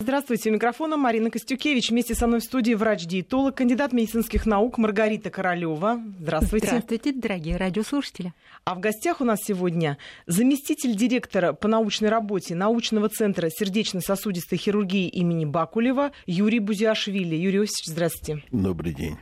Здравствуйте, у микрофона Марина Костюкевич. Вместе со мной в студии врач-диетолог, кандидат медицинских наук Маргарита Королева. Здравствуйте. Здравствуйте, дорогие радиослушатели. А в гостях у нас сегодня заместитель директора по научной работе научного центра сердечно-сосудистой хирургии имени Бакулева Юрий Бузиашвили. Юрий Иосифович, здравствуйте. Добрый день.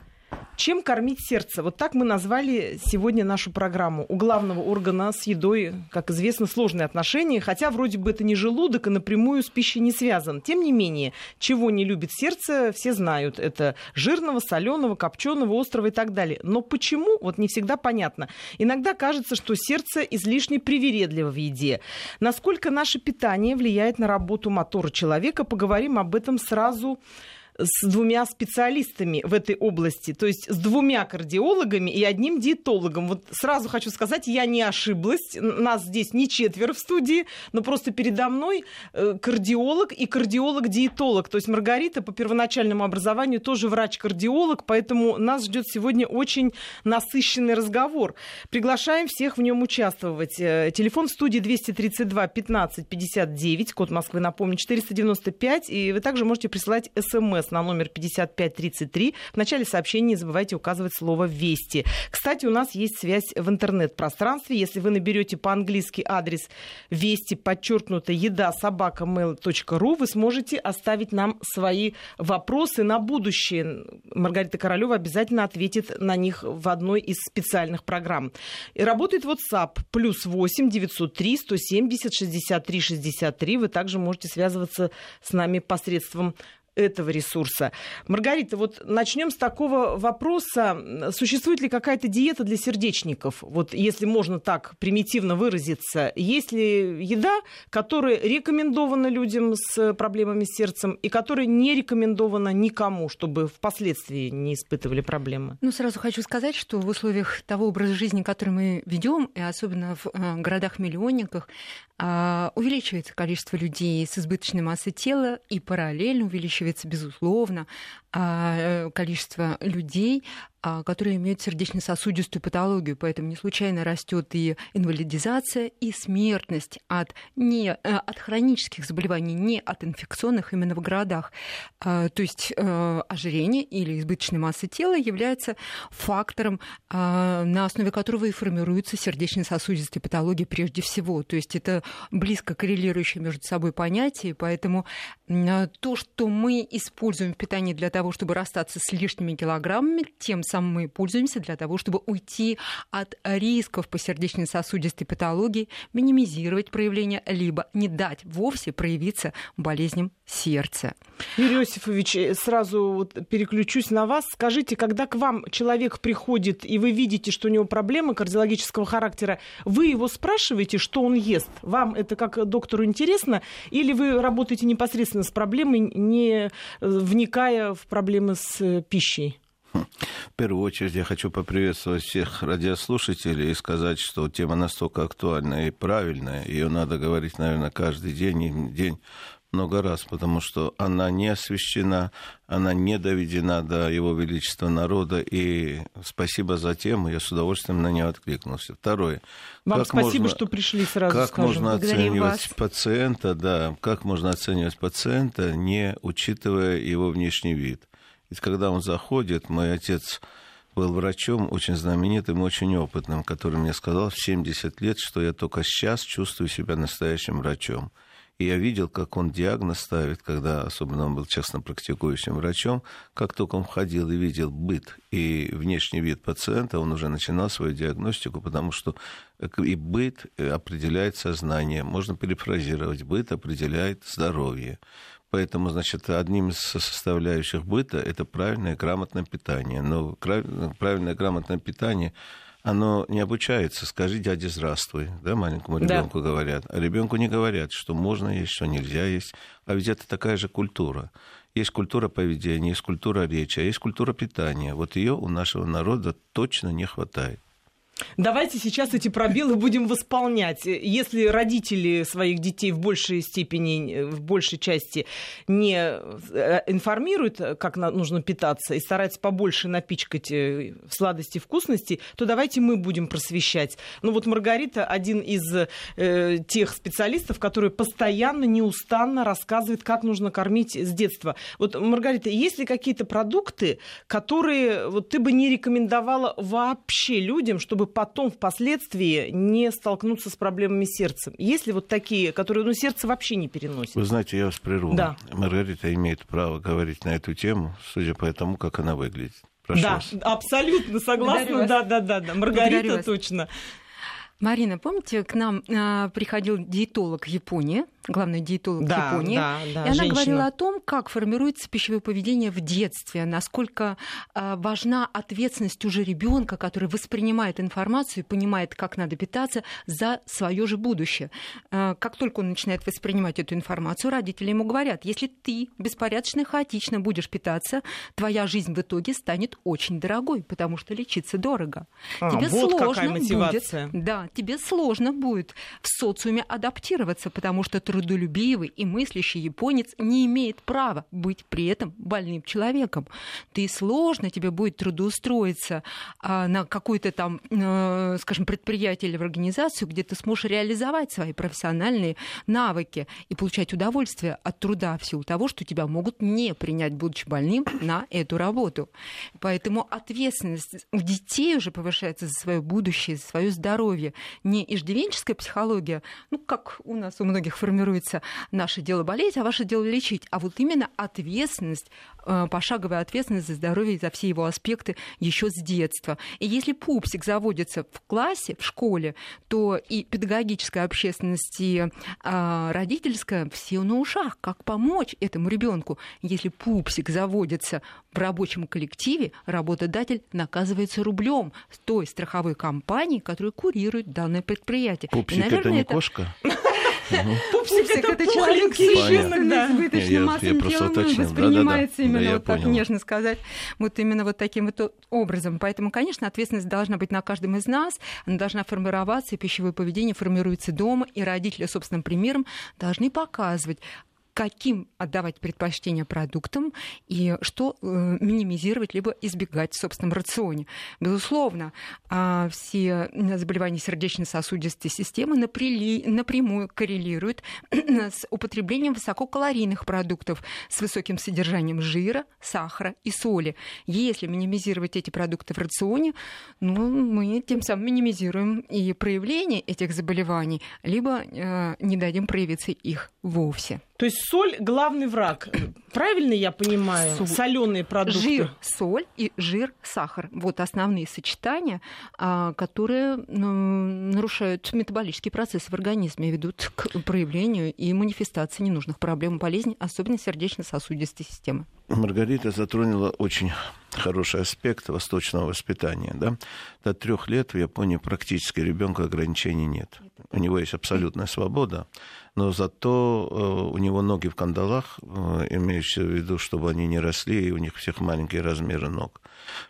Чем кормить сердце? Вот так мы назвали сегодня нашу программу. У главного органа с едой, как известно, сложные отношения, хотя вроде бы это не желудок и напрямую с пищей не связан. Тем не менее, чего не любит сердце, все знают. Это жирного, соленого, копченого, острого и так далее. Но почему? Вот не всегда понятно. Иногда кажется, что сердце излишне привередливо в еде. Насколько наше питание влияет на работу мотора человека, поговорим об этом сразу с двумя специалистами в этой области, то есть с двумя кардиологами и одним диетологом. Вот сразу хочу сказать, я не ошиблась, нас здесь не четверо в студии, но просто передо мной э, кардиолог и кардиолог-диетолог. То есть Маргарита по первоначальному образованию тоже врач-кардиолог, поэтому нас ждет сегодня очень насыщенный разговор. Приглашаем всех в нем участвовать. Э, телефон в студии 232 15 59, код Москвы, напомню, 495, и вы также можете присылать смс смс на номер 5533. В начале сообщения не забывайте указывать слово «Вести». Кстати, у нас есть связь в интернет-пространстве. Если вы наберете по-английски адрес «Вести», подчеркнуто «Еда», собака, mail.ru, вы сможете оставить нам свои вопросы на будущее. Маргарита Королева обязательно ответит на них в одной из специальных программ. И работает WhatsApp плюс 8 903 170 63 63. Вы также можете связываться с нами посредством этого ресурса. Маргарита, вот начнем с такого вопроса. Существует ли какая-то диета для сердечников? Вот если можно так примитивно выразиться. Есть ли еда, которая рекомендована людям с проблемами с сердцем и которая не рекомендована никому, чтобы впоследствии не испытывали проблемы? Ну, сразу хочу сказать, что в условиях того образа жизни, который мы ведем, и особенно в э, городах-миллионниках, а, увеличивается количество людей с избыточной массой тела и параллельно увеличивается, безусловно, а, э, количество людей, а, которые имеют сердечно-сосудистую патологию, поэтому не случайно растет и инвалидизация, и смертность от, не, э, от хронических заболеваний, не от инфекционных именно в городах. То есть э, ожирение или избыточная масса тела является фактором, на основе которого и формируется сердечно-сосудистая патология прежде всего. То есть это близко коррелирующие между собой понятия, поэтому то, что мы используем в питании для того, чтобы расстаться с лишними килограммами, тем самым мы пользуемся для того, чтобы уйти от рисков по сердечно-сосудистой патологии, минимизировать проявление, либо не дать вовсе проявиться болезням сердца. Юрий Иосифович, сразу вот переключусь на вас. Скажите, когда к вам человек приходит, и вы видите, что у него проблемы кардиологического характера, вы его спрашиваете, что он ест? Вам это как доктору интересно? Или вы работаете непосредственно с проблемой, не вникая в проблемы с пищей? В первую очередь я хочу поприветствовать всех радиослушателей и сказать, что тема настолько актуальная и правильная, ее надо говорить, наверное, каждый день, и день много раз, потому что она не освещена, она не доведена до Его Величества народа, и спасибо за тему, я с удовольствием на нее откликнулся. Второе. Вам как спасибо, можно, что пришли сразу, Как скажем. можно оценивать вас. пациента, да, как можно оценивать пациента, не учитывая его внешний вид. Ведь когда он заходит, мой отец был врачом очень знаменитым, очень опытным, который мне сказал в 70 лет, что я только сейчас чувствую себя настоящим врачом. И я видел, как он диагноз ставит, когда, особенно он был частно практикующим врачом, как только он входил и видел быт и внешний вид пациента, он уже начинал свою диагностику, потому что и быт определяет сознание. Можно перефразировать, быт определяет здоровье. Поэтому, значит, одним из составляющих быта это правильное грамотное питание. Но правильное грамотное питание оно не обучается. Скажи дяде здравствуй, да, маленькому ребенку да. говорят. А ребенку не говорят, что можно есть, что нельзя есть. А ведь это такая же культура. Есть культура поведения, есть культура речи, а есть культура питания. Вот ее у нашего народа точно не хватает. Давайте сейчас эти пробелы будем восполнять. Если родители своих детей в большей степени, в большей части не э, информируют, как нужно питаться, и стараются побольше напичкать э, сладости вкусности, то давайте мы будем просвещать. Ну вот Маргарита один из э, тех специалистов, который постоянно, неустанно рассказывает, как нужно кормить с детства. Вот, Маргарита, есть ли какие-то продукты, которые вот, ты бы не рекомендовала вообще людям, чтобы потом впоследствии не столкнуться с проблемами сердца? Есть ли вот такие, которые ну, сердце вообще не переносит? Вы знаете, я вас прерву. Да. Маргарита имеет право говорить на эту тему, судя по тому, как она выглядит. Прошу да, вас. абсолютно согласна. Да, да, да, да. Маргарита точно. Марина, помните, к нам э, приходил диетолог Японии, главный диетолог да, Японии, да, да, и она женщина. говорила о том, как формируется пищевое поведение в детстве, насколько э, важна ответственность уже ребенка, который воспринимает информацию и понимает, как надо питаться за свое же будущее. Э, как только он начинает воспринимать эту информацию, родители ему говорят, если ты беспорядочно и хаотично будешь питаться, твоя жизнь в итоге станет очень дорогой, потому что лечиться дорого. А, Тебе вот сложно какая мотивация. будет, да, тебе сложно будет в социуме адаптироваться, потому что трудолюбивый и мыслящий японец не имеет права быть при этом больным человеком. Ты сложно тебе будет трудоустроиться а, на какое-то там, э, скажем, предприятие или в организацию, где ты сможешь реализовать свои профессиональные навыки и получать удовольствие от труда в силу того, что тебя могут не принять, будучи больным, на эту работу. Поэтому ответственность у детей уже повышается за свое будущее, за свое здоровье не иждивенческая психология, ну, как у нас у многих формируется наше дело болеть, а ваше дело лечить, а вот именно ответственность, э, пошаговая ответственность за здоровье и за все его аспекты еще с детства. И если пупсик заводится в классе, в школе, то и педагогическая общественность, и а, родительская все на ушах. Как помочь этому ребенку? Если пупсик заводится в рабочем коллективе, работодатель наказывается рублем той страховой компании, которая курирует данное предприятие. Пупсик и, наверное, это не это... кошка? Пупсик это человек совершенно избыточно массовым телом воспринимается именно вот так нежно сказать, вот именно вот таким вот образом. Поэтому, конечно, ответственность должна быть на каждом из нас, она должна формироваться, и пищевое поведение формируется дома, и родители собственным примером должны показывать, каким отдавать предпочтение продуктам и что э, минимизировать либо избегать в собственном рационе. Безусловно, э, все заболевания сердечно-сосудистой системы напрямую коррелируют с употреблением высококалорийных продуктов с высоким содержанием жира, сахара и соли. Если минимизировать эти продукты в рационе, ну, мы тем самым минимизируем и проявление этих заболеваний, либо э, не дадим проявиться их вовсе. То есть соль главный враг. Правильно я понимаю? Соль. Соленые продукты. Жир, соль и жир, сахар. Вот основные сочетания, а, которые ну, нарушают метаболический процесс в организме, ведут к проявлению и манифестации ненужных проблем и болезней, особенно сердечно-сосудистой системы. Маргарита затронула очень хороший аспект восточного воспитания. Да? До трех лет в Японии практически ребенка ограничений нет. У него есть абсолютная свобода, но зато э, у него ноги в кандалах, э, имеющие в виду, чтобы они не росли, и у них всех маленькие размеры ног.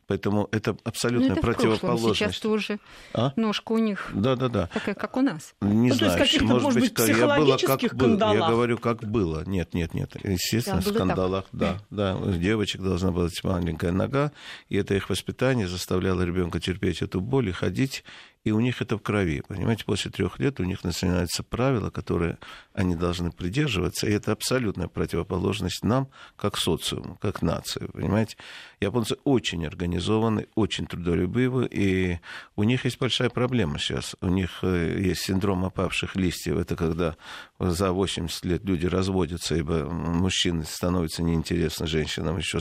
Поэтому это абсолютно ну, это противоположность. Сейчас тоже а? ножка у них да, да, да. такая, как у нас. Не ну, знаю, может, может быть, быть я было как было. Я говорю, как было. Нет, нет, нет. Естественно, да, в скандалах, да, да. У девочек должна быть маленькая нога, и это их воспитание заставляло ребенка терпеть эту боль и ходить и у них это в крови. Понимаете, после трех лет у них начинаются правила, которые они должны придерживаться, и это абсолютная противоположность нам, как социуму, как нации. Понимаете, японцы очень организованы, очень трудолюбивы, и у них есть большая проблема сейчас. У них э, есть синдром опавших листьев. Это когда за 80 лет люди разводятся, ибо мужчины становятся неинтересны женщинам, еще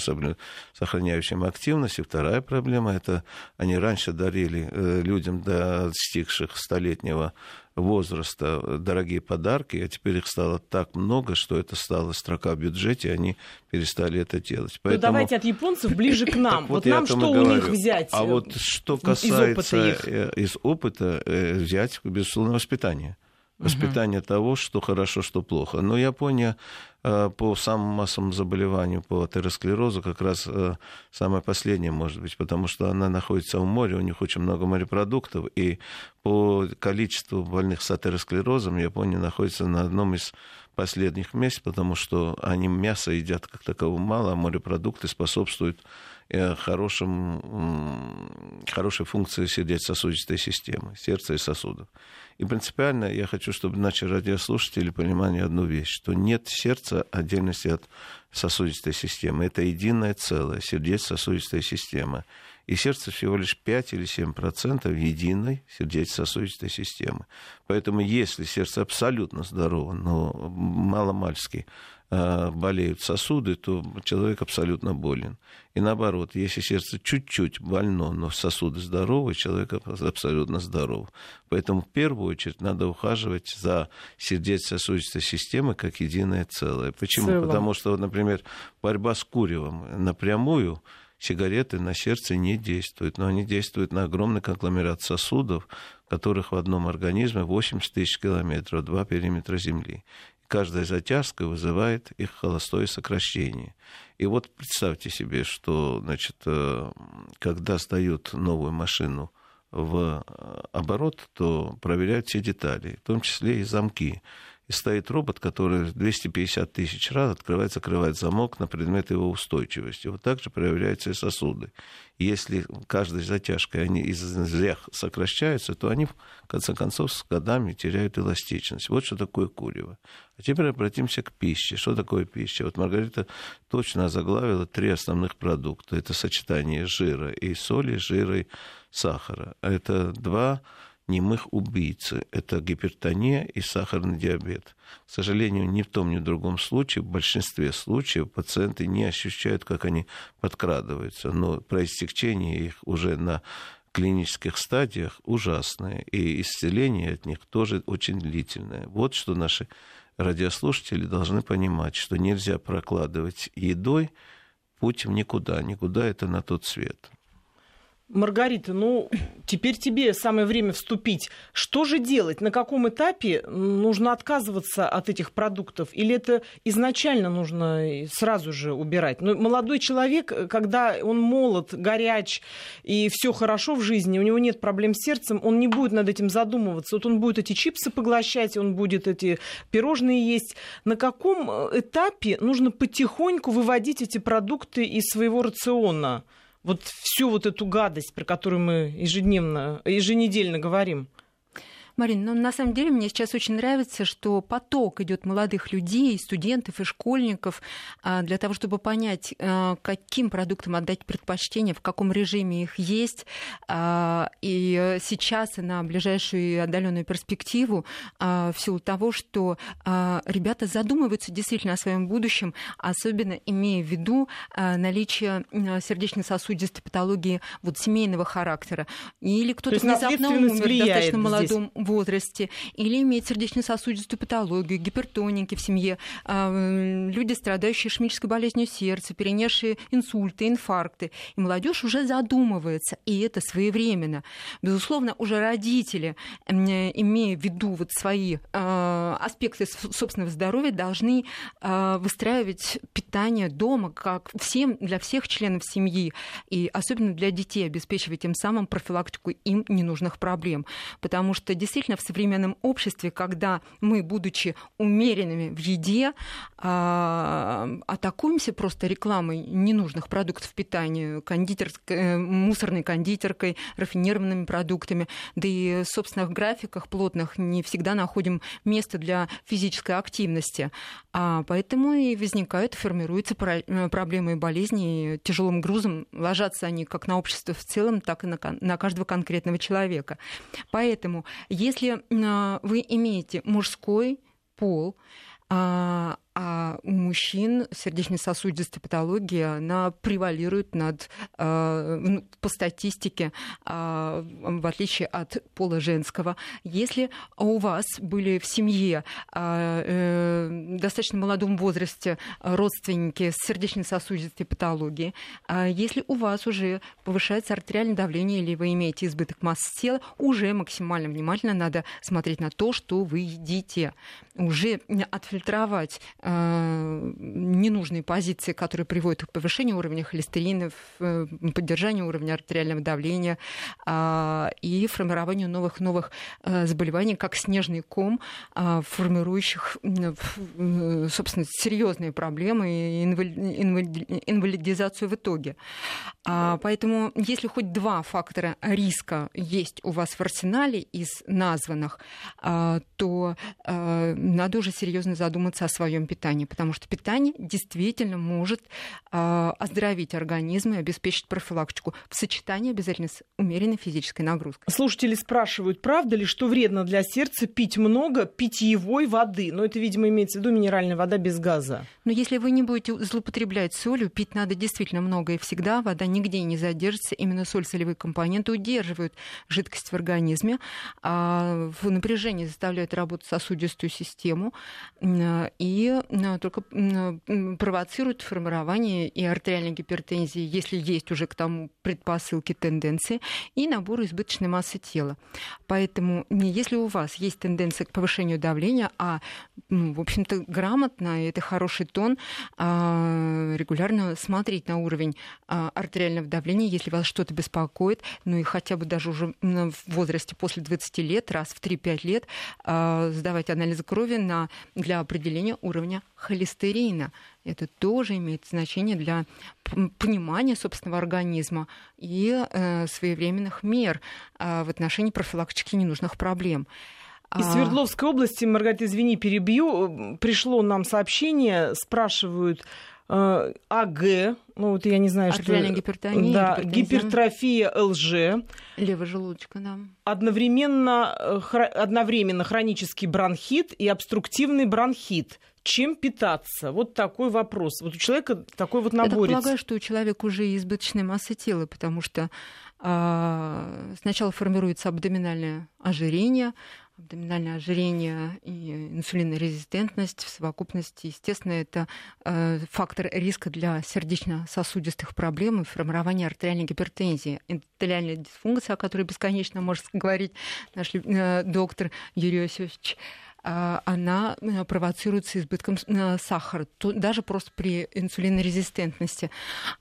сохраняющим активность. И вторая проблема – это они раньше дарили э, людям до достигших столетнего возраста дорогие подарки, а теперь их стало так много, что это стала строка в бюджете, они перестали это делать. Ну, Поэтому... Ну давайте от японцев ближе к нам. вот, вот нам что у них взять? А вот что касается из опыта, из опыта взять, безусловно, воспитание воспитание угу. того, что хорошо, что плохо. Но Япония э, по самым массовым заболеваниям, по атеросклерозу, как раз э, самая последняя, может быть, потому что она находится у моря, у них очень много морепродуктов, и по количеству больных с атеросклерозом Япония находится на одном из последних мест, потому что они мясо едят как такового мало, а морепродукты способствуют хорошим, хорошей функции сердечно-сосудистой системы, сердца и сосудов. И принципиально я хочу, чтобы наши радиослушатели понимали одну вещь, что нет сердца отдельности от сосудистой системы. Это единое целое, сердечно-сосудистая система. И сердце всего лишь 5 или 7 процентов единой сердечно-сосудистой системы. Поэтому если сердце абсолютно здорово, но маломальски Э, болеют сосуды, то человек абсолютно болен. И наоборот, если сердце чуть-чуть больно, но сосуды здоровы, человек абсолютно здоров. Поэтому в первую очередь надо ухаживать за сердечно-сосудистой системой как единое целое. Почему? Целом. Потому что, например, борьба с куревом напрямую сигареты на сердце не действуют, но они действуют на огромный конгломерат сосудов, которых в одном организме 80 тысяч километров, два периметра Земли каждая затяжка вызывает их холостое сокращение. И вот представьте себе, что значит, э, когда сдают новую машину в э, оборот, то проверяют все детали, в том числе и замки и стоит робот, который 250 тысяч раз открывает, закрывает замок на предмет его устойчивости. Вот так же проявляются и сосуды. если каждой затяжкой они из зря сокращаются, то они, в конце концов, с годами теряют эластичность. Вот что такое курево. А теперь обратимся к пище. Что такое пища? Вот Маргарита точно заглавила три основных продукта. Это сочетание жира и соли, жира и сахара. Это два немых убийцы. Это гипертония и сахарный диабет. К сожалению, ни в том, ни в другом случае, в большинстве случаев пациенты не ощущают, как они подкрадываются. Но проистечение их уже на клинических стадиях ужасное, и исцеление от них тоже очень длительное. Вот что наши радиослушатели должны понимать, что нельзя прокладывать едой путь в никуда. Никуда это на тот свет. Маргарита, ну, теперь тебе самое время вступить. Что же делать? На каком этапе нужно отказываться от этих продуктов? Или это изначально нужно сразу же убирать? Ну, молодой человек, когда он молод, горяч и все хорошо в жизни, у него нет проблем с сердцем, он не будет над этим задумываться. Вот он будет эти чипсы поглощать, он будет эти пирожные есть. На каком этапе нужно потихоньку выводить эти продукты из своего рациона? Вот всю вот эту гадость, про которую мы ежедневно, еженедельно говорим? Марин, ну на самом деле мне сейчас очень нравится, что поток идет молодых людей, студентов и школьников а, для того, чтобы понять, а, каким продуктам отдать предпочтение, в каком режиме их есть. А, и сейчас и на ближайшую отдаленную перспективу в силу того, что ребята задумываются действительно о своем будущем, особенно имея в виду наличие сердечно-сосудистой патологии вот, семейного характера. Или кто-то внезапно умер в достаточно молодом возрасте или имеет сердечно-сосудистую патологию, гипертоники в семье, а, люди, страдающие ишемической болезнью сердца, перенесшие инсульты, инфаркты. И молодежь уже задумывается, и это своевременно. Безусловно, уже родители, имея в виду вот свои а, аспекты собственного здоровья, должны а, выстраивать питание дома, как всем, для всех членов семьи, и особенно для детей, обеспечивать тем самым профилактику им ненужных проблем. Потому что действительно действительно в современном обществе, когда мы, будучи умеренными в еде, а, атакуемся просто рекламой ненужных продуктов питания, кондитерской, э, мусорной кондитеркой, рафинированными продуктами, да и, собственно, в графиках плотных не всегда находим место для физической активности. А поэтому и возникают, формируются э, проблемы и болезни, и тяжелым грузом ложатся они как на общество в целом, так и на, каждого конкретного человека. Поэтому, если а, вы имеете мужской пол, а, А у мужчин сердечно-сосудистая патология, она превалирует над, ну, по статистике, в отличие от пола женского. Если у вас были в семье э, достаточно молодом возрасте родственники с сердечно-сосудистой патологией, если у вас уже повышается артериальное давление или вы имеете избыток массы тела, уже максимально внимательно надо смотреть на то, что вы едите. Уже отфильтровать э, ненужные позиции, которые приводят к повышению уровня холестерина, э, поддержанию уровня артериального давления э, и формированию новых новых э, заболеваний, как снежный ком, э, формирующих, э, собственно, серьезные проблемы и инвалидизацию в итоге. А, поэтому, если хоть два фактора риска есть у вас в арсенале из названных, а, то а, надо уже серьезно задуматься о своем питании, потому что питание действительно может оздоровить организм и обеспечить профилактику в сочетании обязательно с умеренной физической нагрузкой. Слушатели спрашивают, правда ли, что вредно для сердца пить много питьевой воды? Но это, видимо, имеется в виду минеральная вода без газа. Но если вы не будете злоупотреблять солью, пить надо действительно много и всегда, вода нигде не задержится. Именно соль-солевые компоненты удерживают жидкость в организме, а в напряжении заставляют работать сосудистую систему и только провоцируют формирование и артериальной гипертензии, если есть уже к тому предпосылки, тенденции, и набор избыточной массы тела. Поэтому если у вас есть тенденция к повышению давления, а, ну, в общем-то, грамотно, это хороший тон, а, регулярно смотреть на уровень а, артериального давления, если вас что-то беспокоит, ну и хотя бы даже уже в возрасте после 20 лет, раз в 3-5 лет, а, сдавать анализы крови на, для определения уровня холестерина. Это тоже имеет значение для понимания собственного организма и э, своевременных мер э, в отношении профилактики ненужных проблем. Из Свердловской области, Маргарита, извини, перебью, пришло нам сообщение, спрашивают, Э, АГ, ну вот я не знаю, что... гипертония, да, гипертрофия ЛЖ. Левого желудочка, да. Одновременно, э, одновременно хронический бронхит и обструктивный бронхит. Чем питаться? Вот такой вопрос. Вот у человека такой вот наборец. Я полагаю, что у человека уже избыточная масса тела, потому что а, сначала формируется абдоминальное ожирение, абдоминальное ожирение и инсулинорезистентность в совокупности, естественно, это э, фактор риска для сердечно-сосудистых проблем и формирования артериальной гипертензии. Эндотелиальная дисфункция, о которой бесконечно может говорить наш э, доктор Юрий Иосифович, она э, провоцируется избытком э, сахара, даже просто при инсулинорезистентности.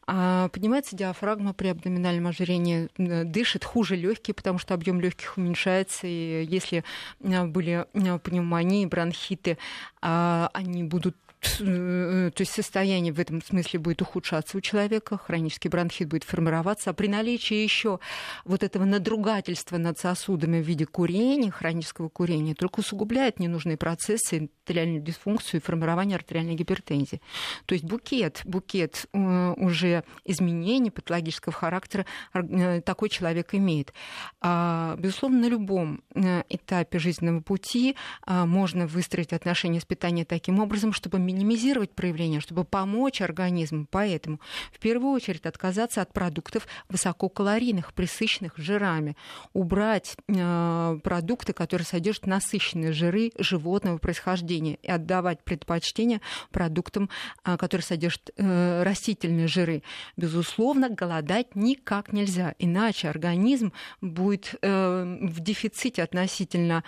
А поднимается диафрагма при абдоминальном ожирении, дышит хуже легкие, потому что объем легких уменьшается, и если э, были пневмонии, бронхиты, а, они будут Э, то есть состояние в этом смысле будет ухудшаться у человека, хронический бронхит будет формироваться, а при наличии еще вот этого надругательства над сосудами в виде курения, хронического курения, только усугубляет ненужные процессы, артериальную дисфункцию и формирование артериальной гипертензии. То есть букет, букет э, уже изменений патологического характера э, такой человек имеет. А, безусловно, на любом этапе жизненного пути можно выстроить отношения с питанием таким образом, чтобы минимизировать проявление, чтобы помочь организму. Поэтому в первую очередь отказаться от продуктов высококалорийных, присыщенных жирами, убрать э, продукты, которые содержат насыщенные жиры животного происхождения и отдавать предпочтение продуктам, э, которые содержат э, растительные жиры. Безусловно, голодать никак нельзя, иначе организм будет э, в дефиците относительно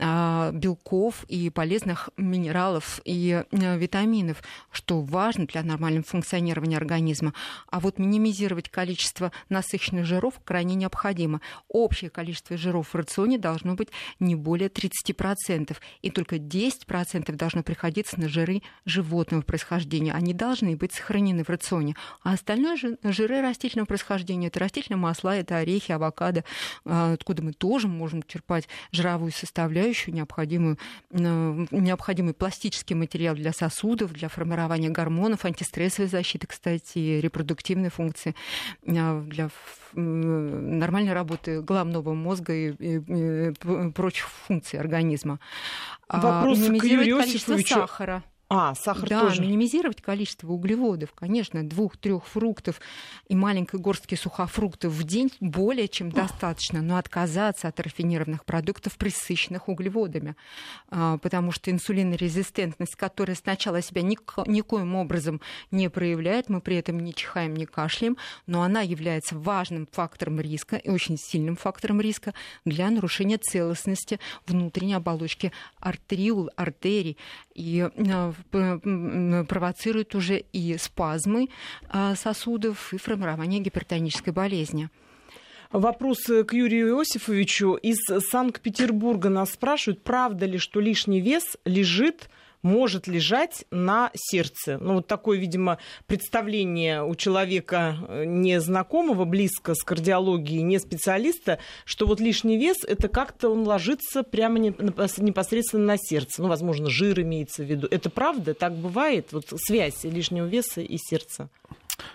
белков и полезных минералов и э, витаминов, что важно для нормального функционирования организма. А вот минимизировать количество насыщенных жиров крайне необходимо. Общее количество жиров в рационе должно быть не более 30%, и только 10% должно приходиться на жиры животного происхождения. Они должны быть сохранены в рационе. А остальное жиры растительного происхождения, это растительные масла, это орехи, авокадо, а, откуда мы тоже можем черпать жировую составляющую, составляющую, необходимую, э, необходимый пластический материал для сосудов, для формирования гормонов, антистрессовой защиты, кстати, репродуктивной функции, э, для нормальной работы головного мозга и, и, и прочих функций организма. А Вопрос к Юрию количество сахара А, сахар да, тоже. минимизировать количество углеводов, конечно, двух-трех фруктов и маленькой горстки сухофруктов в день более чем достаточно, но отказаться от рафинированных продуктов, присыщенных углеводами, а, потому что инсулинорезистентность, которая сначала себя никоим образом не проявляет, мы при этом не чихаем, не кашляем, но она является важным фактором риска и очень сильным фактором риска для нарушения целостности внутренней оболочки артериул, артерий. И а, провоцирует уже и спазмы а, сосудов, и формирование гипертонической болезни. Вопрос к Юрию Иосифовичу. Из Санкт-Петербурга нас спрашивают, правда ли, что лишний вес лежит может лежать на сердце. Ну, вот такое, видимо, представление у человека э, незнакомого, близко с кардиологией, не специалиста, что вот лишний вес, это как-то он ложится прямо непосредственно на сердце. Ну, возможно, жир имеется в виду. Это правда? Так бывает? Вот связь лишнего веса и сердца.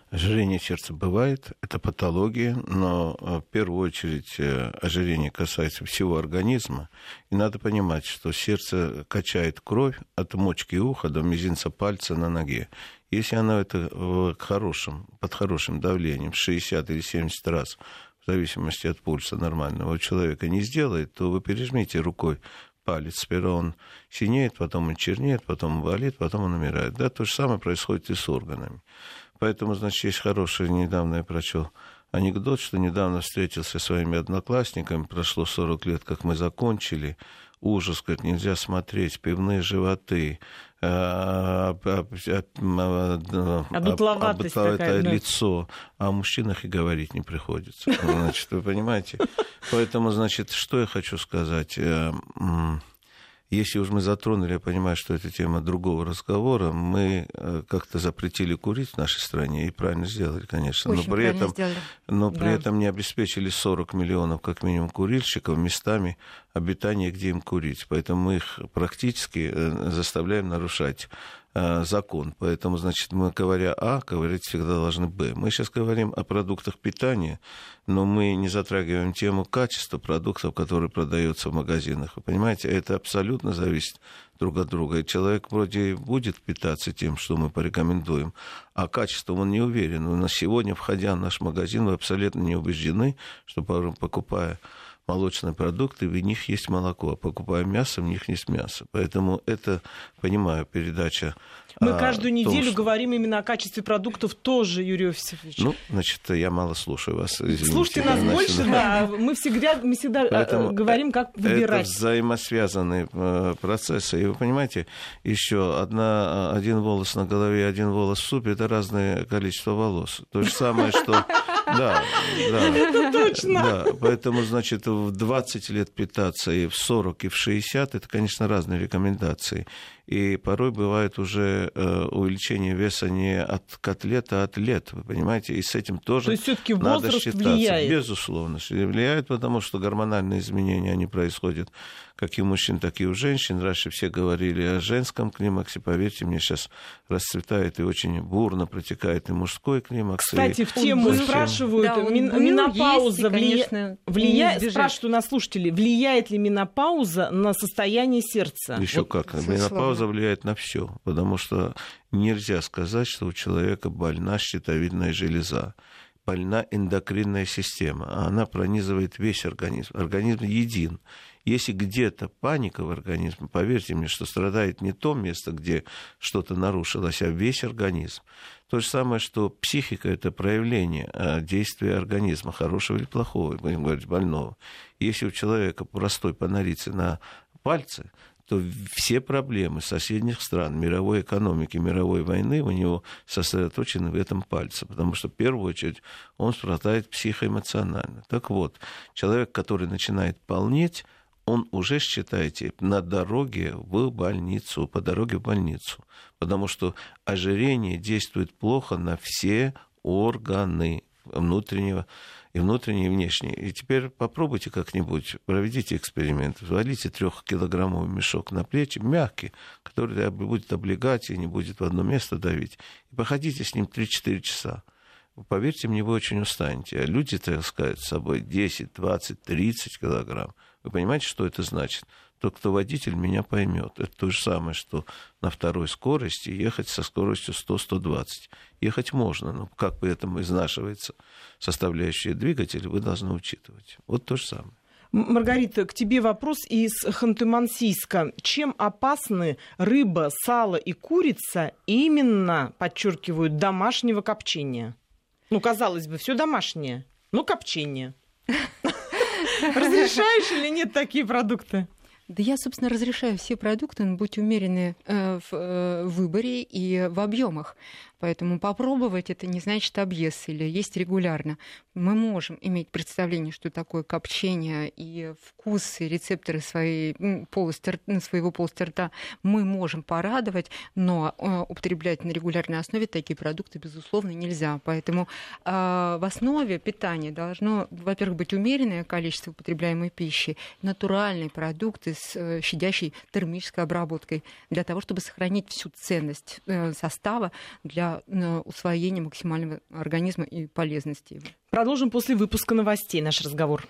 Ожирение сердца бывает, это патология, но э, в первую очередь э, ожирение касается всего организма. И надо понимать, что сердце качает кровь от мочки уха до мизинца пальца на ноге. Если оно это в хорошем, под хорошим давлением 60 или 70 раз, в зависимости от пульса нормального человека, не сделает, то вы пережмите рукой палец. Сперва он синеет, потом он чернеет, потом он болит, потом он умирает. Да, то же самое происходит и с органами. Поэтому, значит, есть хороший, недавно я прочел анекдот, что недавно встретился со своими одноклассниками, прошло 40 лет, как мы закончили, ужас, как нельзя смотреть, пивные животы, обутловатое лицо, а о мужчинах и говорить не приходится. Значит, вы понимаете? Поэтому, значит, что я хочу сказать? Если уж мы затронули, я понимаю, что это тема другого разговора, мы э, как-то запретили курить в нашей стране, и правильно сделали, конечно. Очень но при этом, сделали. но при да. этом не обеспечили 40 миллионов, как минимум, курильщиков местами обитания, где им курить. Поэтому мы их практически э, заставляем нарушать закон. Поэтому, значит, мы, говоря А, говорить всегда должны Б. Мы сейчас говорим о продуктах питания, но мы не затрагиваем тему качества продуктов, которые продаются в магазинах. Вы понимаете, это абсолютно зависит друг от друга. И человек вроде будет питаться тем, что мы порекомендуем, а качеством он не уверен. Но сегодня, входя в наш магазин, вы абсолютно не убеждены, что покупая молочные продукты, в них есть молоко, а покупая мясо, в них есть мясо. Поэтому это, понимаю, передача мы а, каждую неделю том, говорим именно о качестве продуктов тоже, Юрий Офисович. Ну, значит, я мало слушаю вас. Извините. Слушайте нас значит, больше, да. Мы всегда, мы всегда э, Поэтому говорим, как выбирать. Это взаимосвязанные э, процессы. И вы понимаете, еще одна, один волос на голове, один волос в супе, это разное количество волос. То же самое, что... Да, да. Это точно. Да, поэтому, значит, в 20 лет питаться и в 40, и в 60, это, конечно, разные рекомендации и порой бывает уже э, увеличение веса не от котлета, а от лет, вы понимаете, и с этим тоже То есть все-таки надо считаться. влияет? Безусловно, влияет, потому что гормональные изменения, они происходят как и у мужчин, так и у женщин. Раньше все говорили о женском климаксе, поверьте мне, сейчас расцветает и очень бурно протекает и мужской климакс. Кстати, и... в тему Зачем? спрашивают, да, мин, был, менопауза есть, конечно, влияет, спрашивают у нас слушатели, влияет ли менопауза на состояние сердца? Еще вот, как. Менопауза влияет на все, потому что нельзя сказать, что у человека больна щитовидная железа больна эндокринная система. Она пронизывает весь организм. Организм един. Если где-то паника в организме, поверьте мне, что страдает не то место, где что-то нарушилось, а весь организм. То же самое, что психика – это проявление а, действия организма, хорошего или плохого, будем говорить, больного. Если у человека простой понарится на пальцы, то все проблемы соседних стран, мировой экономики, мировой войны у него сосредоточены в этом пальце, потому что в первую очередь он страдает психоэмоционально. Так вот, человек, который начинает полнеть, он уже, считайте, на дороге в больницу, по дороге в больницу. Потому что ожирение действует плохо на все органы внутреннего и внутренние, и внешние. И теперь попробуйте как-нибудь, проведите эксперимент, взвалите трехкилограммовый мешок на плечи, мягкий, который будет облегать и не будет в одно место давить. И походите с ним 3-4 часа. Поверьте мне, вы очень устанете. А люди таскают с собой 10, 20, 30 килограмм Вы понимаете, что это значит? Тот, кто водитель, меня поймет. Это то же самое, что на второй скорости ехать со скоростью 100-120. Ехать можно, но как при этом изнашивается составляющая двигателя, вы должны учитывать. Вот то же самое. Маргарита, к тебе вопрос из Ханты-Мансийска. Чем опасны рыба, сало и курица именно, подчеркивают, домашнего копчения? Ну, казалось бы, все домашнее, но копчение. Разрешаешь или нет такие продукты? Да я, собственно, разрешаю все продукты, но будь умеренны э, в э, выборе и в объемах. Поэтому попробовать это не значит объезд или есть регулярно. Мы можем иметь представление, что такое копчение и вкус, и рецепторы своей полости, своего полости рта мы можем порадовать, но э, употреблять на регулярной основе такие продукты, безусловно, нельзя. Поэтому э, в основе питания должно, во-первых, быть умеренное количество употребляемой пищи, натуральные продукты с э, щадящей термической обработкой, для того, чтобы сохранить всю ценность состава для для максимального организма и полезности. Продолжим после выпуска новостей наш разговор.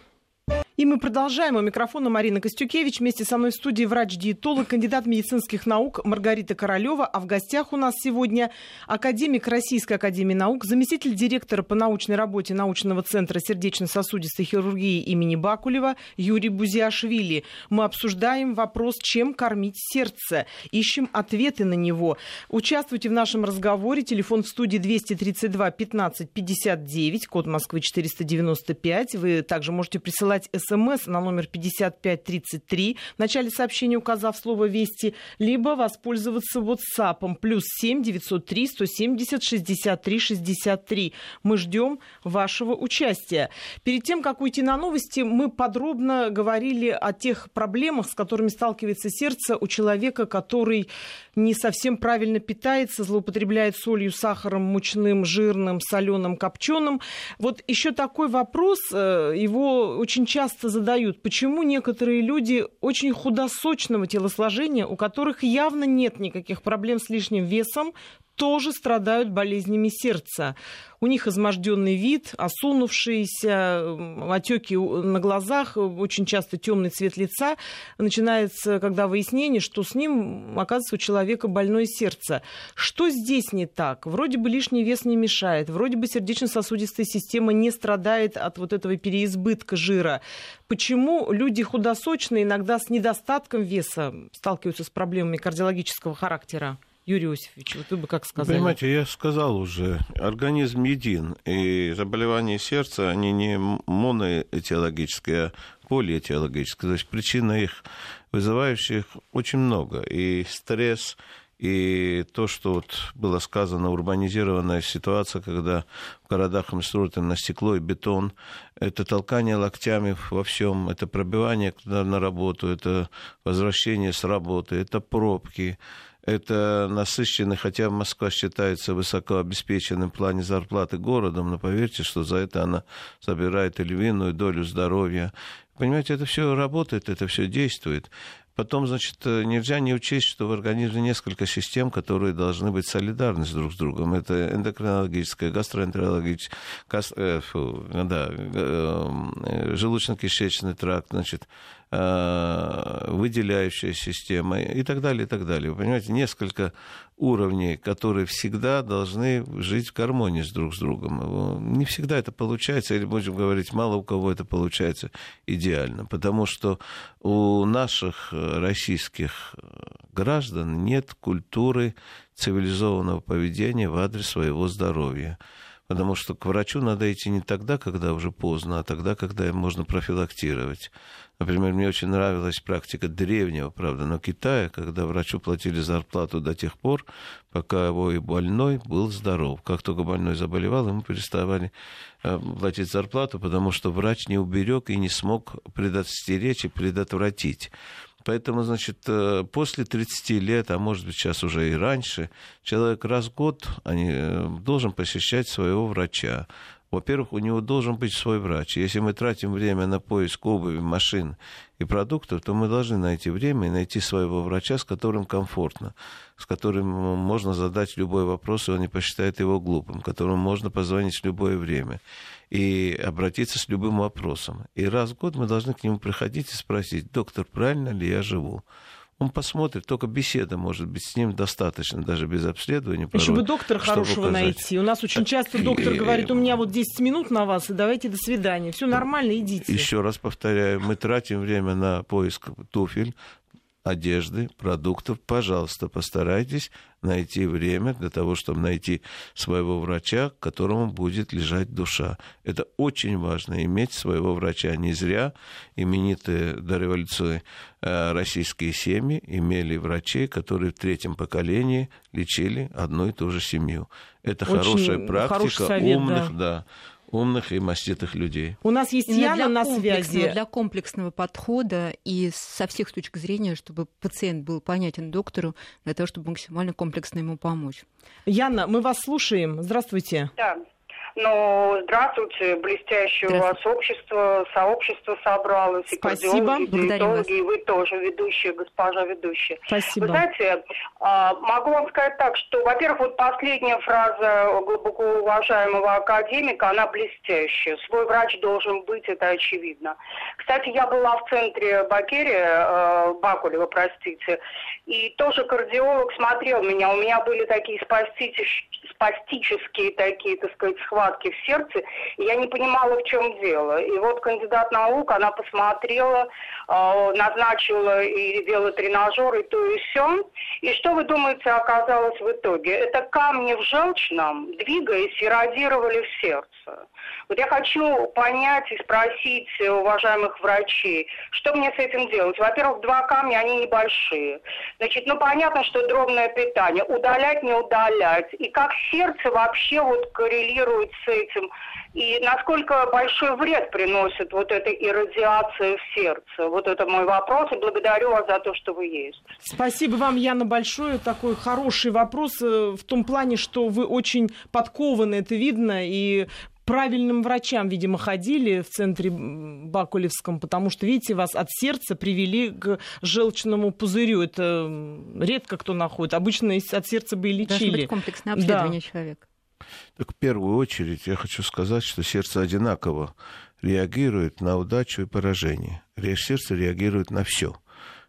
И мы продолжаем. У микрофона Марина Костюкевич. Вместе со мной в студии врач-диетолог, кандидат медицинских наук Маргарита Королева. А в гостях у нас сегодня академик Российской академии наук, заместитель директора по научной работе научного центра сердечно-сосудистой хирургии имени Бакулева Юрий Бузиашвили. Мы обсуждаем вопрос, чем кормить сердце. Ищем ответы на него. Участвуйте в нашем разговоре. Телефон в студии 232 15 59, код Москвы 495. Вы также можете присылать смс на номер 5533 в начале сообщения указав слово «Вести», либо воспользоваться WhatsApp плюс 7 903 170 63 63. Мы ждем вашего участия. Перед тем, как уйти на новости, мы подробно говорили о тех проблемах, с которыми сталкивается сердце у человека, который не совсем правильно питается, злоупотребляет солью, сахаром, мучным, жирным, соленым, копченым. Вот еще такой вопрос, э, его очень часто часто задают, почему некоторые люди очень худосочного телосложения, у которых явно нет никаких проблем с лишним весом, тоже страдают болезнями сердца. У них изможденный вид, осунувшиеся, отеки на глазах, очень часто темный цвет лица. Начинается, когда выяснение, что с ним, оказывается, у человека больное сердце. Что здесь не так? Вроде бы лишний вес не мешает, вроде бы сердечно-сосудистая система не страдает от вот этого переизбытка жира. Почему люди худосочные иногда с недостатком веса сталкиваются с проблемами кардиологического характера? Юрий Иосифович, вот вы бы как сказали? Понимаете, я сказал уже, организм един, и заболевания сердца, они не моноэтиологические, а полиэтиологические. То есть причина их вызывающих очень много. И стресс, и то, что вот было сказано, урбанизированная ситуация, когда в городах строим на стекло и бетон, это толкание локтями во всем, это пробивание на работу, это возвращение с работы, это пробки, это насыщенный, хотя Москва считается высокообеспеченным в плане зарплаты городом, но поверьте, что за это она забирает львиную долю здоровья. Понимаете, это все работает, это все действует. Потом, значит, э, нельзя не учесть, что в организме несколько систем, которые должны быть солидарны друг с другом. Это эндокринологическая, гастроэнтерологическая, гас... э, да, э, э, желудочно-кишечный тракт, значит, выделяющая система и так далее, и так далее. Вы понимаете, несколько уровней, которые всегда должны жить в гармонии с друг с другом. Не всегда это получается, или будем говорить, мало у кого это получается идеально, потому что у наших российских граждан нет культуры цивилизованного поведения в адрес своего здоровья потому что к врачу надо идти не тогда, когда уже поздно, а тогда, когда можно профилактировать. Например, мне очень нравилась практика древнего, правда, но Китая, когда врачу платили зарплату до тех пор, пока его и больной был здоров. Как только больной заболевал, ему переставали э, платить зарплату, потому что врач не уберег и не смог предостеречь и предотвратить. Поэтому, значит, э, после 30 лет, а может быть сейчас уже и раньше, человек раз в год э, должен посещать своего врача Во-первых, у него должен быть свой врач. Если мы тратим время на поиск обуви, машин и продуктов, то мы должны найти время и найти своего врача, с которым комфортно, с которым можно задать любой вопрос, и он не посчитает его глупым, которому можно позвонить в любое время и обратиться с любым вопросом. И раз в год мы должны к нему приходить и спросить, доктор, правильно ли я живу? Он посмотрит, только беседа может быть с ним достаточно, даже без обследования. Еще бы доктора хорошего указать. найти. У нас очень часто доктор и, говорит, у меня вот 10 минут на вас, и давайте до свидания. Все нормально, идите. Еще раз повторяю, мы тратим время на поиск туфель, одежды, продуктов, пожалуйста, постарайтесь найти время для того, чтобы найти своего врача, к которому будет лежать душа. Это очень важно, иметь своего врача. Не зря именитые до революции э, российские семьи имели врачей, которые в третьем поколении лечили одну и ту же семью. Это очень хорошая практика совет, умных, да. да умных и маститых людей. У нас есть Яна на связи. Для комплексного подхода и со всех точек зрения, чтобы пациент был понятен доктору, для того, чтобы максимально комплексно ему помочь. Яна, мы вас слушаем. Здравствуйте. Да, ну, здравствуйте, блестящее здравствуйте. у вас общество, сообщество собралось, и Спасибо. и диетологи, и вы тоже ведущие, госпожа ведущая. Спасибо. Вы знаете, а, могу вам сказать так, что, во-первых, вот последняя фраза глубоко уважаемого академика, она блестящая. Свой врач должен быть, это очевидно. Кстати, я была в центре Бакерия, э, Бакулева, простите, и тоже кардиолог смотрел меня. У меня были такие спастические такие, так сказать, схватки схватки в сердце, и я не понимала, в чем дело. И вот кандидат наук, она посмотрела, э, назначила и велотренажер, и то, и все. И что вы думаете оказалось в итоге? Это камни в желчном, двигаясь, эродировали в сердце. Вот я хочу понять и спросить уважаемых врачей, что мне с этим делать? Во-первых, два камня, они небольшие. Значит, ну понятно, что дробное питание. Удалять, не удалять. И как сердце вообще вот коррелирует с этим? И насколько большой вред приносит вот эта иррадиация в сердце? Вот это мой вопрос, и благодарю вас за то, что вы есть. Спасибо вам, Яна, большое. Такой хороший вопрос э, в том плане, что вы очень подкованы, это видно, и правильным врачам, видимо, ходили в центре Бакулевском, потому что, видите, вас от сердца привели к желчному пузырю. Это редко кто находит. Обычно от сердца бы и лечили. Должно быть комплексное обследование да. человека. Так в первую очередь я хочу сказать, что сердце одинаково реагирует на удачу и поражение. Сердце реагирует на все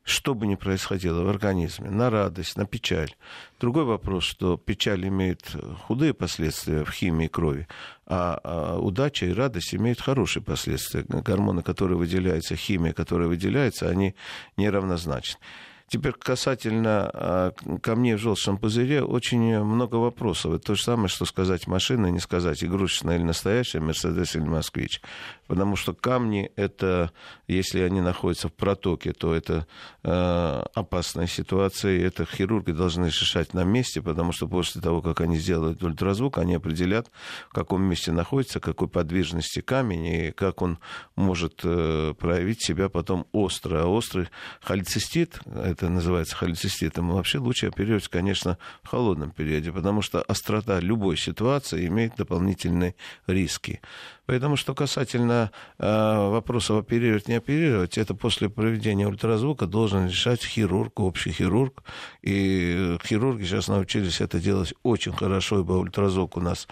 что бы ни происходило в организме, на радость, на печаль. Другой вопрос, что печаль имеет худые последствия в химии крови, а, а удача и радость имеют хорошие последствия. Гормоны, которые выделяются, химия, которая выделяется, они неравнозначны. Теперь касательно а, камней в желчном пузыре очень много вопросов. Это то же самое, что сказать машина, не сказать игрушечная или настоящая, Мерседес или Москвич. Потому что камни, это, если они находятся в протоке, то это э, опасная ситуация, и это хирурги должны решать на месте, потому что после того, как они сделают ультразвук, они определят, в каком месте находится, какой подвижности камень, и как он может э, проявить себя потом остро. А острый холецистит, это называется холециститом, вообще лучше оперировать, конечно, в холодном периоде, потому что острота любой ситуации имеет дополнительные риски. Поэтому, что касательно э, вопроса оперировать, не оперировать, это после проведения ультразвука должен решать хирург, общий хирург. И хирурги сейчас научились это делать очень хорошо, ибо ультразвук у нас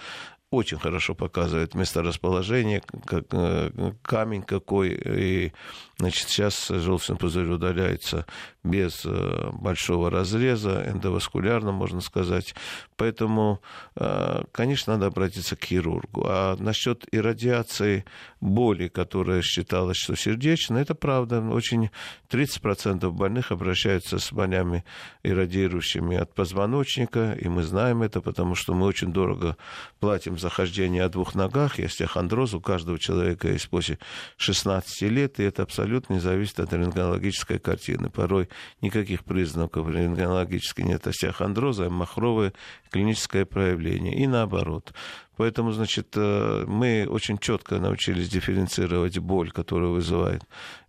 очень хорошо показывает месторасположение, как, э, камень какой. И, значит, сейчас желчный пузырь удаляется без э, большого разреза, эндоваскулярно, можно сказать. Поэтому, э, конечно, надо обратиться к хирургу. А насчет иррадиации боли, которая считалась, что сердечная, это правда. Очень 30% больных обращаются с болями иррадиирующими от позвоночника, и мы знаем это, потому что мы очень дорого платим за хождение о двух ногах. Есть остеохондроз у каждого человека есть после 16 лет, и это абсолютно не зависит от рентгенологической картины. Порой никаких признаков рентгенологически нет остеохондроза, а махровое клиническое проявление. И наоборот. Поэтому, значит, э, мы очень четко научились дифференцировать боль, которую вызывает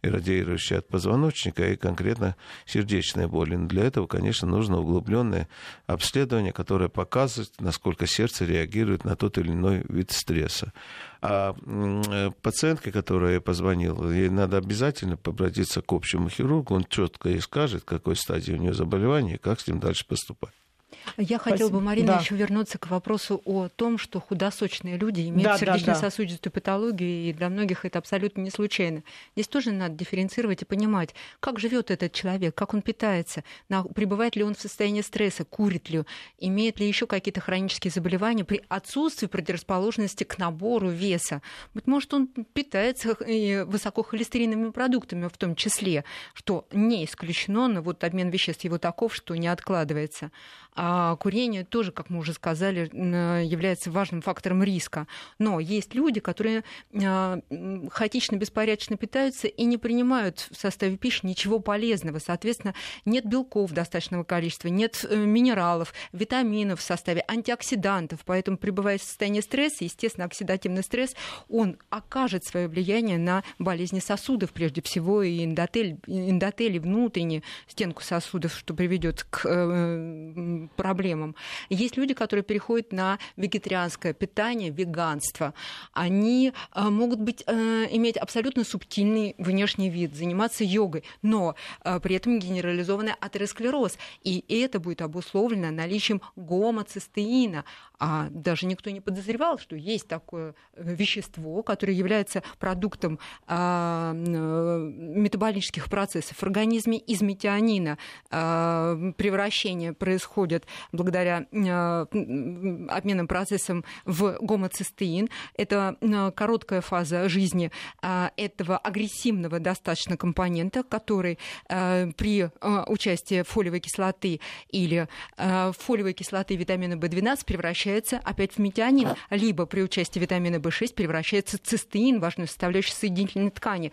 иррадиирующая от позвоночника, и конкретно сердечная боль. Но для этого, конечно, нужно углубленное обследование, которое показывает, насколько сердце реагирует на тот или иной вид стресса. А э, пациентке, которая позвонила, ей надо обязательно обратиться к общему хирургу, он четко ей скажет, какой стадии у нее заболевание и как с ним дальше поступать. Я хотела бы, Марина, да. еще вернуться к вопросу о том, что худосочные люди имеют да, сердечно-сосудистую да, да. патологию, и для многих это абсолютно не случайно. Здесь тоже надо дифференцировать и понимать, как живет этот человек, как он питается, пребывает ли он в состоянии стресса, курит ли, имеет ли еще какие-то хронические заболевания при отсутствии предрасположенности к набору веса. Быть может, он питается высокохолестериновыми продуктами в том числе, что не исключено, но вот обмен веществ его таков, что не откладывается. А курение тоже, как мы уже сказали, является важным фактором риска. Но есть люди, которые а, хаотично, беспорядочно питаются и не принимают в составе пищи ничего полезного. Соответственно, нет белков достаточного количества, нет э, минералов, витаминов в составе, антиоксидантов. Поэтому, пребывая в состоянии стресса, естественно, оксидативный стресс, он окажет свое влияние на болезни сосудов, прежде всего, и эндотель, эндотель и внутреннюю стенку сосудов, что приведет к э, проблемам. Есть люди, которые переходят на вегетарианское питание, веганство. Они э, могут быть, э, иметь абсолютно субтильный внешний вид, заниматься йогой, но э, при этом генерализованный атеросклероз. И это будет обусловлено наличием гомоцистеина. А даже никто не подозревал, что есть такое вещество, которое является продуктом а, метаболических процессов в организме из метионина. Превращение происходит благодаря э, обменным процессам в гомоцистеин. Это э, короткая фаза жизни э, этого агрессивного достаточно компонента, который при участии фолиевой кислоты или фолиевой кислоты витамина В12 превращается опять в метионин, либо при участии витамина В6 превращается в цистеин, важную составляющую соединительной ткани.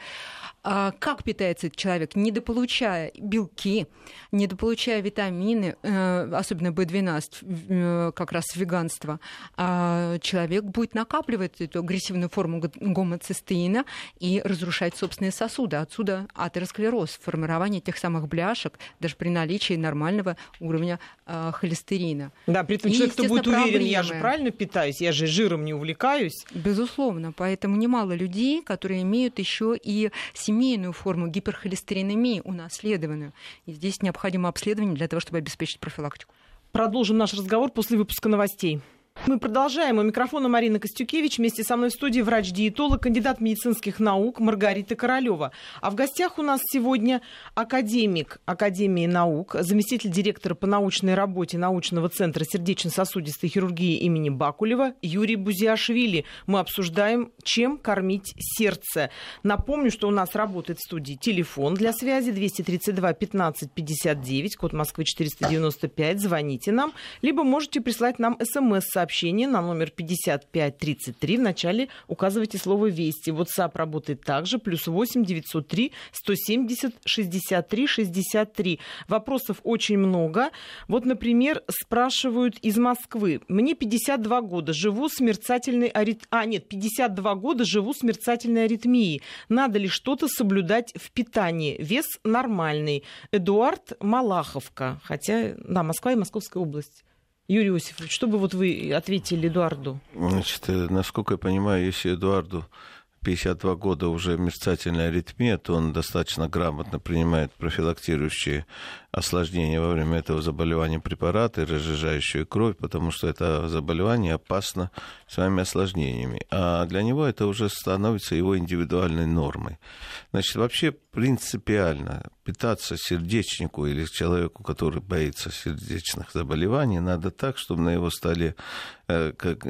А, как питается этот человек, недополучая белки, недополучая витамины, э, особенно B12, э, как раз веганство, а, человек будет накапливать эту агрессивную форму гомоцистеина и разрушать собственные сосуды. Отсюда атеросклероз, формирование тех самых бляшек, даже при наличии нормального уровня а, холестерина. Да, при этом и, человек, кто будет уверен, проблемы. я же правильно питаюсь, я же жиром не увлекаюсь. Безусловно, поэтому немало людей, которые имеют еще и семейную форму гиперхолестеринемии унаследованную. И здесь необходимо обследование для того, чтобы обеспечить профилактику. Продолжим наш разговор после выпуска новостей. Мы продолжаем. У микрофона Марина Костюкевич. Вместе со мной в студии врач-диетолог, кандидат медицинских наук Маргарита Королева. А в гостях у нас сегодня академик Академии наук, заместитель директора по научной работе научного центра сердечно-сосудистой хирургии имени Бакулева Юрий Бузиашвили. Мы обсуждаем, чем кормить сердце. Напомню, что у нас работает в студии телефон для связи 232 15 59, код Москвы 495. Звоните нам, либо можете прислать нам смс-сообщение сообщение на номер 5533. Вначале указывайте слово «Вести». WhatsApp работает также. Плюс 8 903 170 63 63. Вопросов очень много. Вот, например, спрашивают из Москвы. Мне 52 года, живу с мерцательной арит... А, нет, 52 года живу с мерцательной аритмией. Надо ли что-то соблюдать в питании? Вес нормальный. Эдуард Малаховка. Хотя, да, Москва и Московская область. Юрий Иосифович, что бы вот вы ответили Эдуарду? Значит, э, насколько я понимаю, если Эдуарду 52 года уже мерцательная аритмия, то он достаточно грамотно принимает профилактирующие осложнения во время этого заболевания препараты, разжижающие кровь, потому что это заболевание опасно своими осложнениями. А для него это уже становится его индивидуальной нормой. Значит, вообще принципиально питаться сердечнику или человеку, который боится сердечных заболеваний, надо так, чтобы на его столе э, как,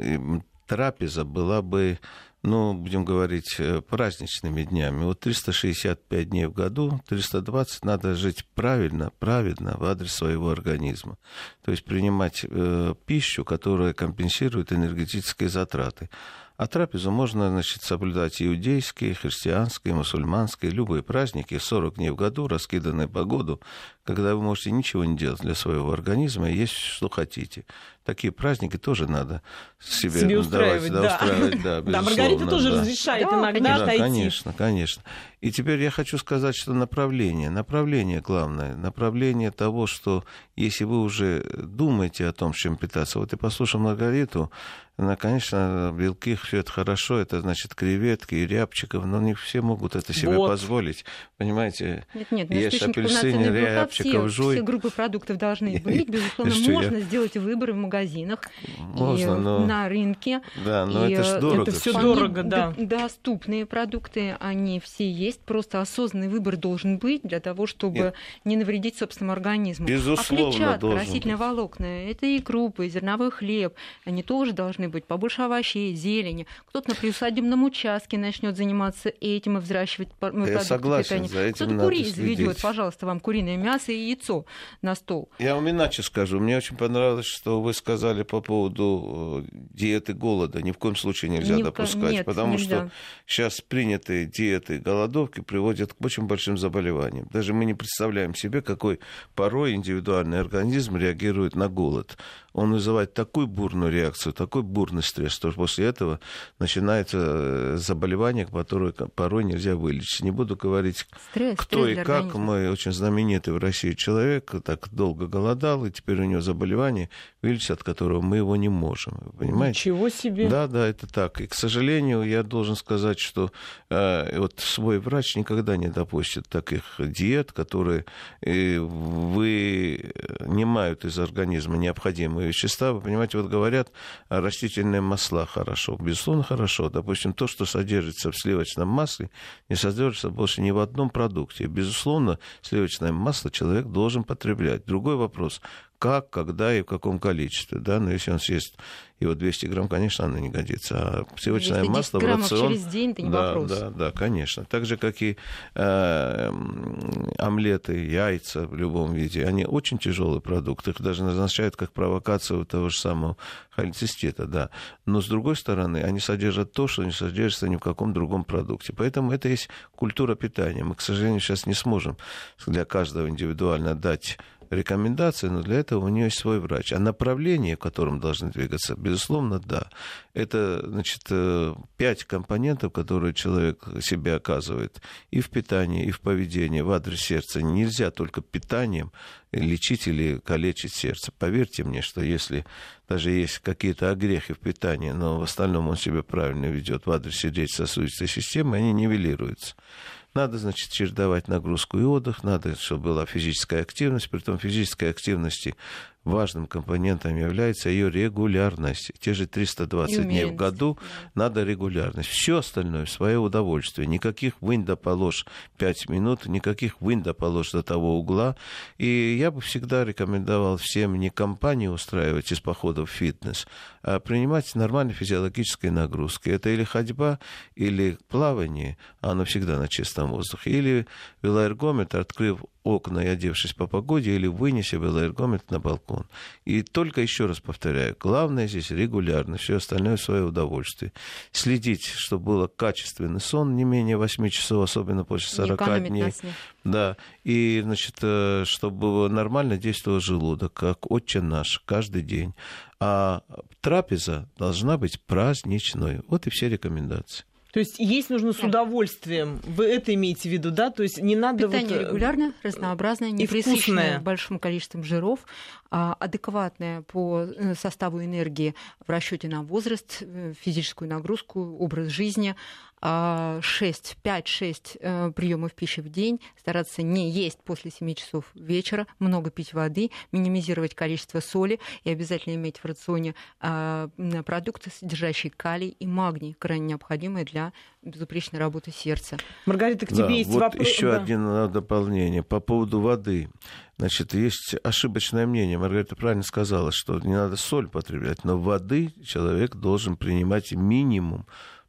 трапеза была бы ну, будем говорить, э, праздничными днями. Вот 365 дней в году, 320 надо жить правильно, праведно в адрес своего организма. То есть принимать э, пищу, которая компенсирует энергетические затраты. А трапезу можно, значит, соблюдать иудейские, христианские, мусульманские, любые праздники, 40 дней в году, раскиданные по году, когда вы можете ничего не делать для своего организма и есть что хотите. Такие праздники тоже надо себе, себе устраивать, давать, да, да. устраивать, да, Да, Маргарита тоже да. разрешает Да, иногда Да, отойти. конечно, конечно. И теперь я хочу сказать, что направление, направление главное, направление того, что если вы уже думаете о том, чем питаться, вот я послушал Маргариту, она, конечно, белки, все это хорошо, это значит креветки и рябчиков, но не все могут это себе Вот. позволить. Понимаете, Нет, нет, Есть апельсины, полноценного белка рябчиков, все, жуй. все группы продуктов должны быть. Безусловно, Что я- можно сделать выборы в магазинах можно, и но... на рынке. Да, но И, это же дорого. это. Вполне дорого, да. Доступные продукты, они все есть. Просто осознанный выбор должен быть для того, чтобы Нет. не навредить собственному организму. Безусловно, а клетчатка, растительные быть. волокна, это и крупы, и зерновой хлеб. Они тоже должны быть. Побольше овощей, зелени. Кто-то на приусадебном участке начнет заниматься этим и взращивать ну, продукты согласен, питания. Кто-то следить. заведет, пожалуйста, вам куриное мясо и яйцо на стол. Я вам иначе скажу. Мне очень понравилось, что вы сказали по поводу э, диеты голода. Ни в коем случае нельзя Ни допускать, нет, потому нельзя. что сейчас принятые диеты голодовки приводят к очень большим заболеваниям. Даже мы не представляем себе, какой порой индивидуальный организм реагирует на голод. Он вызывает такую бурную реакцию, такой бурный стресс, что после этого начинается э, заболевание, которое порой нельзя вылечить. Не буду говорить Стресс, кто стресс и как организма. мой очень знаменитый в России человек так долго голодал, и теперь у него заболевание, вылечить от которого мы его не можем. Вы понимаете? Ничего себе. Да, да, это так. И, к сожалению, я должен сказать, что э, вот свой врач никогда не допустит таких диет, которые э, вынимают из организма необходимые вещества. Вы понимаете, вот говорят, растительные масла хорошо. Безусловно, хорошо. Допустим, то, что содержится в сливочном масле, не содержится больше ни в одном продукте. Безусловно, сливочное масло человек должен потреблять. Другой вопрос, как, когда и в каком количестве. Да? Но если он съест его 200 грамм, конечно, оно не годится. А сливочное Если 10 масло в рацион... через день, это не да, вопрос. Да, да, конечно. Так же, как и э, омлеты, яйца в любом виде, они очень тяжелый продукт. Их даже назначают как провокацию того же самого холецистита, да. Но, с другой стороны, они содержат то, что не содержится ни в каком другом продукте. Поэтому это есть культура питания. Мы, к сожалению, сейчас не сможем для каждого индивидуально дать рекомендации, но для этого у нее есть свой врач. А направление, в котором должны двигаться, безусловно, да. Это, значит, э, пять компонентов, которые человек себе оказывает и в питании, и в поведении, в адрес сердца. Нельзя только питанием лечить или калечить сердце. Поверьте мне, что если даже есть какие-то огрехи в питании, но в остальном он себя правильно ведет в адрес сердечно-сосудистой системы, они нивелируются. Надо, значит, чередовать нагрузку и отдых, надо, чтобы была физическая активность, при том физической активности важным компонентом является ее регулярность. Те же 320 И дней в году надо регулярность. Все остальное в свое удовольствие. Никаких вынь да положь 5 минут, никаких вынь да положь до того угла. И я бы всегда рекомендовал всем не компании устраивать из походов в фитнес, а принимать нормальные физиологические нагрузки. Это или ходьба, или плавание, а оно всегда на чистом воздухе, или велоэргометр, открыв окна и одевшись по погоде, или вынеся велоэргометр на балкон. И только еще раз повторяю, главное здесь регулярно, все остальное в свое удовольствие. Следить, чтобы был качественный сон, не менее 8 часов, особенно после Не 40 экономить дней. Да, и, значит, э, чтобы нормально действовал желудок, как отче наш, каждый день. А трапеза должна быть праздничной. Вот и все рекомендации. То есть есть нужно с Да. удовольствием. Вы это имеете в виду, да? То есть не надо Питание вот... э, регулярно, разнообразное, не пресыщенное большим количеством жиров, а адекватное по э, составу энергии в расчете на возраст, э, физическую нагрузку, образ жизни, 6, 5-6 приемов пищи в день, стараться не есть после 7 часов вечера, много пить воды, минимизировать количество соли и обязательно иметь в рационе а, продукты, содержащие калий и магний, крайне необходимые для безупречной работы сердца. Маргарита, к Да, тебе есть вот вопрос. еще Да. одно дополнение по поводу воды. Значит, есть ошибочное мнение. Маргарита правильно сказала, что не надо соль потреблять, но воды человек должен принимать минимум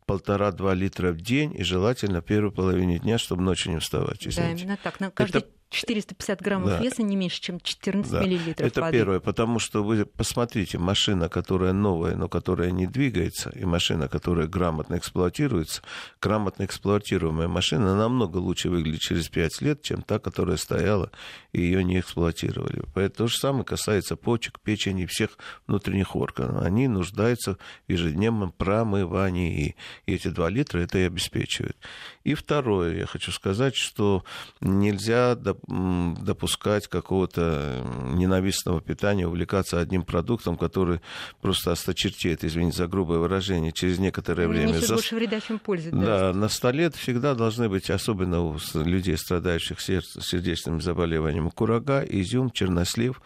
полтора-два литра в день, и желательно в первой половине дня, чтобы ночью не вставать. Да, извините. именно так. На каждый Это 450 граммов да. веса не меньше, чем 14 да. миллилитров Это воды. первое, потому что вы посмотрите, машина, которая новая, но которая не двигается, и машина, которая грамотно эксплуатируется, грамотно эксплуатируемая машина намного лучше выглядит через 5 лет, чем та, которая стояла и ее не эксплуатировали. Поэтому то же самое касается почек, печени всех внутренних органов. Они нуждаются в ежедневном промывании, и эти 2 литра это и обеспечивают. И второе, я хочу сказать, что нельзя допускать какого-то ненавистного питания, увлекаться одним продуктом, который просто осточертеет, извините за грубое выражение, через некоторое время. Несет за... больше вреда, чем пользы. Да, на столе всегда должны быть, особенно у людей, страдающих сердечным заболеванием, курага, изюм, чернослив,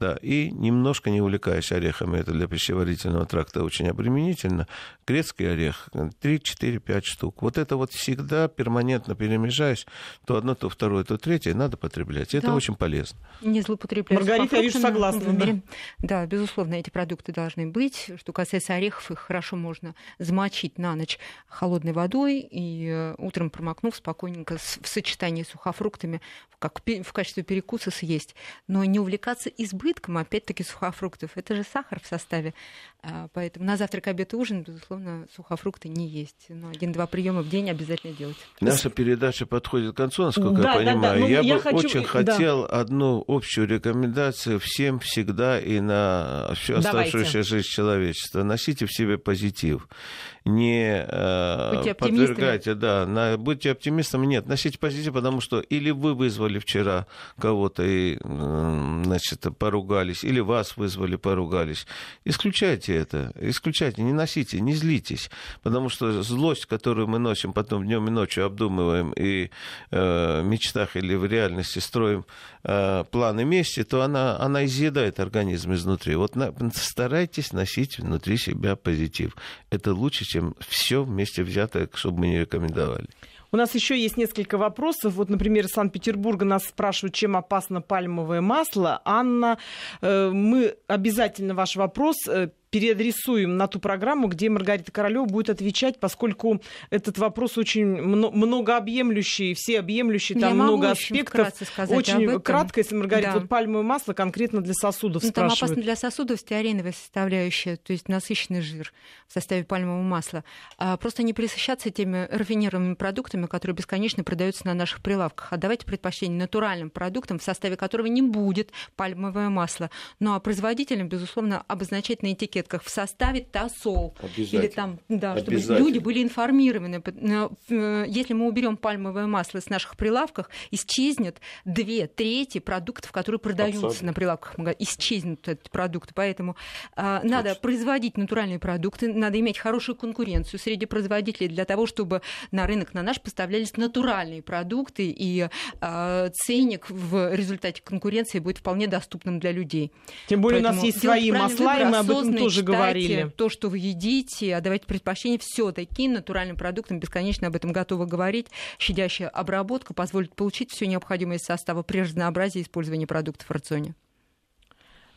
да, и немножко не увлекаясь орехами, это для пищеварительного тракта очень обременительно, грецкий орех 3, 4, 5 штук. Вот это вот всегда перманентно перемежаясь, то одно, то второе, то третье, надо потреблять. Это да. очень полезно. Не злоупотреблять. Маргарита, я вижу, согласна. Да. да, безусловно, эти продукты должны быть. Что касается орехов, их хорошо можно замочить на ночь холодной водой и э, утром промокнув спокойненько в сочетании с сухофруктами как в качестве перекуса съесть. Но не увлекаться избытком избытком, опять-таки, сухофруктов. Это же сахар в составе. А, поэтому на завтрак, обед и ужин, безусловно, сухофрукты не есть. Но один-два приема в день обязательно делать. Наша передача подходит к концу, насколько да, я понимаю. Да, да. Ну, я, я бы хочу... очень хотел да. одну общую рекомендацию всем всегда и на всю оставшуюся жизнь человечества. Носите в себе позитив не э, подвергайте, да, на, будьте оптимистами, нет, носите позитив, потому что или вы вызвали вчера кого-то и, значит, поругались, или вас вызвали, поругались. Исключайте это, исключайте, не носите, не злитесь, потому что злость, которую мы носим потом днем и ночью, обдумываем и э, в мечтах или в реальности строим э, планы мести, то она, она изъедает организм изнутри. Вот на, старайтесь носить внутри себя позитив. Это лучше, чем все вместе взятое, чтобы мы не рекомендовали. У нас еще есть несколько вопросов. Вот, например, из Санкт-Петербурга нас спрашивают, чем опасно пальмовое масло. Анна, э, мы обязательно ваш вопрос э, переадресуем на ту программу, где Маргарита Королева будет отвечать, поскольку этот вопрос очень многообъемлющий, всеобъемлющий, там Я много аспектов. Очень кратко, если Маргарита, да. вот пальмовое масло конкретно для сосудов ну, спрашивают. Там опасно для сосудов стеариновая составляющая, то есть насыщенный жир в составе пальмового масла. А просто не присыщаться теми рафинированными продуктами, которые бесконечно продаются на наших прилавках. А давайте предпочтение натуральным продуктам, в составе которого не будет пальмовое масло. Ну а производителям, безусловно, обозначать на этикетках в составе тосол. Или там, да, чтобы люди были информированы. Э, если мы уберем пальмовое масло с наших прилавках, исчезнет две трети продуктов, которые продаются Абсолютно. на прилавках. Исчезнут эти продукты. Поэтому а, надо производить натуральные продукты, надо иметь хорошую конкуренцию среди производителей для того, чтобы на рынок на наш поставлялись натуральные продукты, и а, ценник в результате конкуренции будет вполне доступным для людей. Тем более Поэтому у нас есть свои масла, и мы об этом тоже говорили. То, что вы едите, отдавайте предпочтение все-таки натуральным продуктам. Бесконечно об этом готовы говорить. Щадящая обработка позволит получить все необходимое из состава при разнообразии использования продуктов в рационе.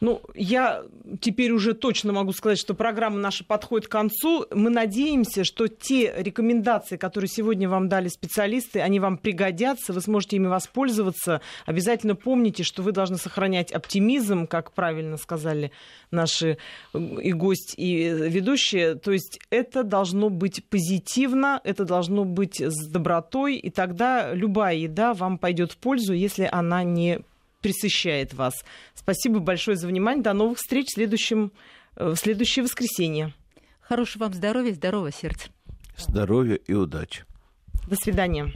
Ну, я теперь уже точно могу сказать, что программа наша подходит к концу. Мы надеемся, что те рекомендации, которые сегодня вам дали специалисты, они вам пригодятся, вы сможете ими воспользоваться. Обязательно помните, что вы должны сохранять оптимизм, как правильно сказали наши и гость, и ведущие. То есть это должно быть позитивно, это должно быть с добротой, и тогда любая еда вам пойдет в пользу, если она не присыщает вас. Спасибо большое за внимание. До новых встреч в, следующем, э, в следующее воскресенье. Хорошего вам здоровья, здорового сердца. Здоровья и удачи. До свидания.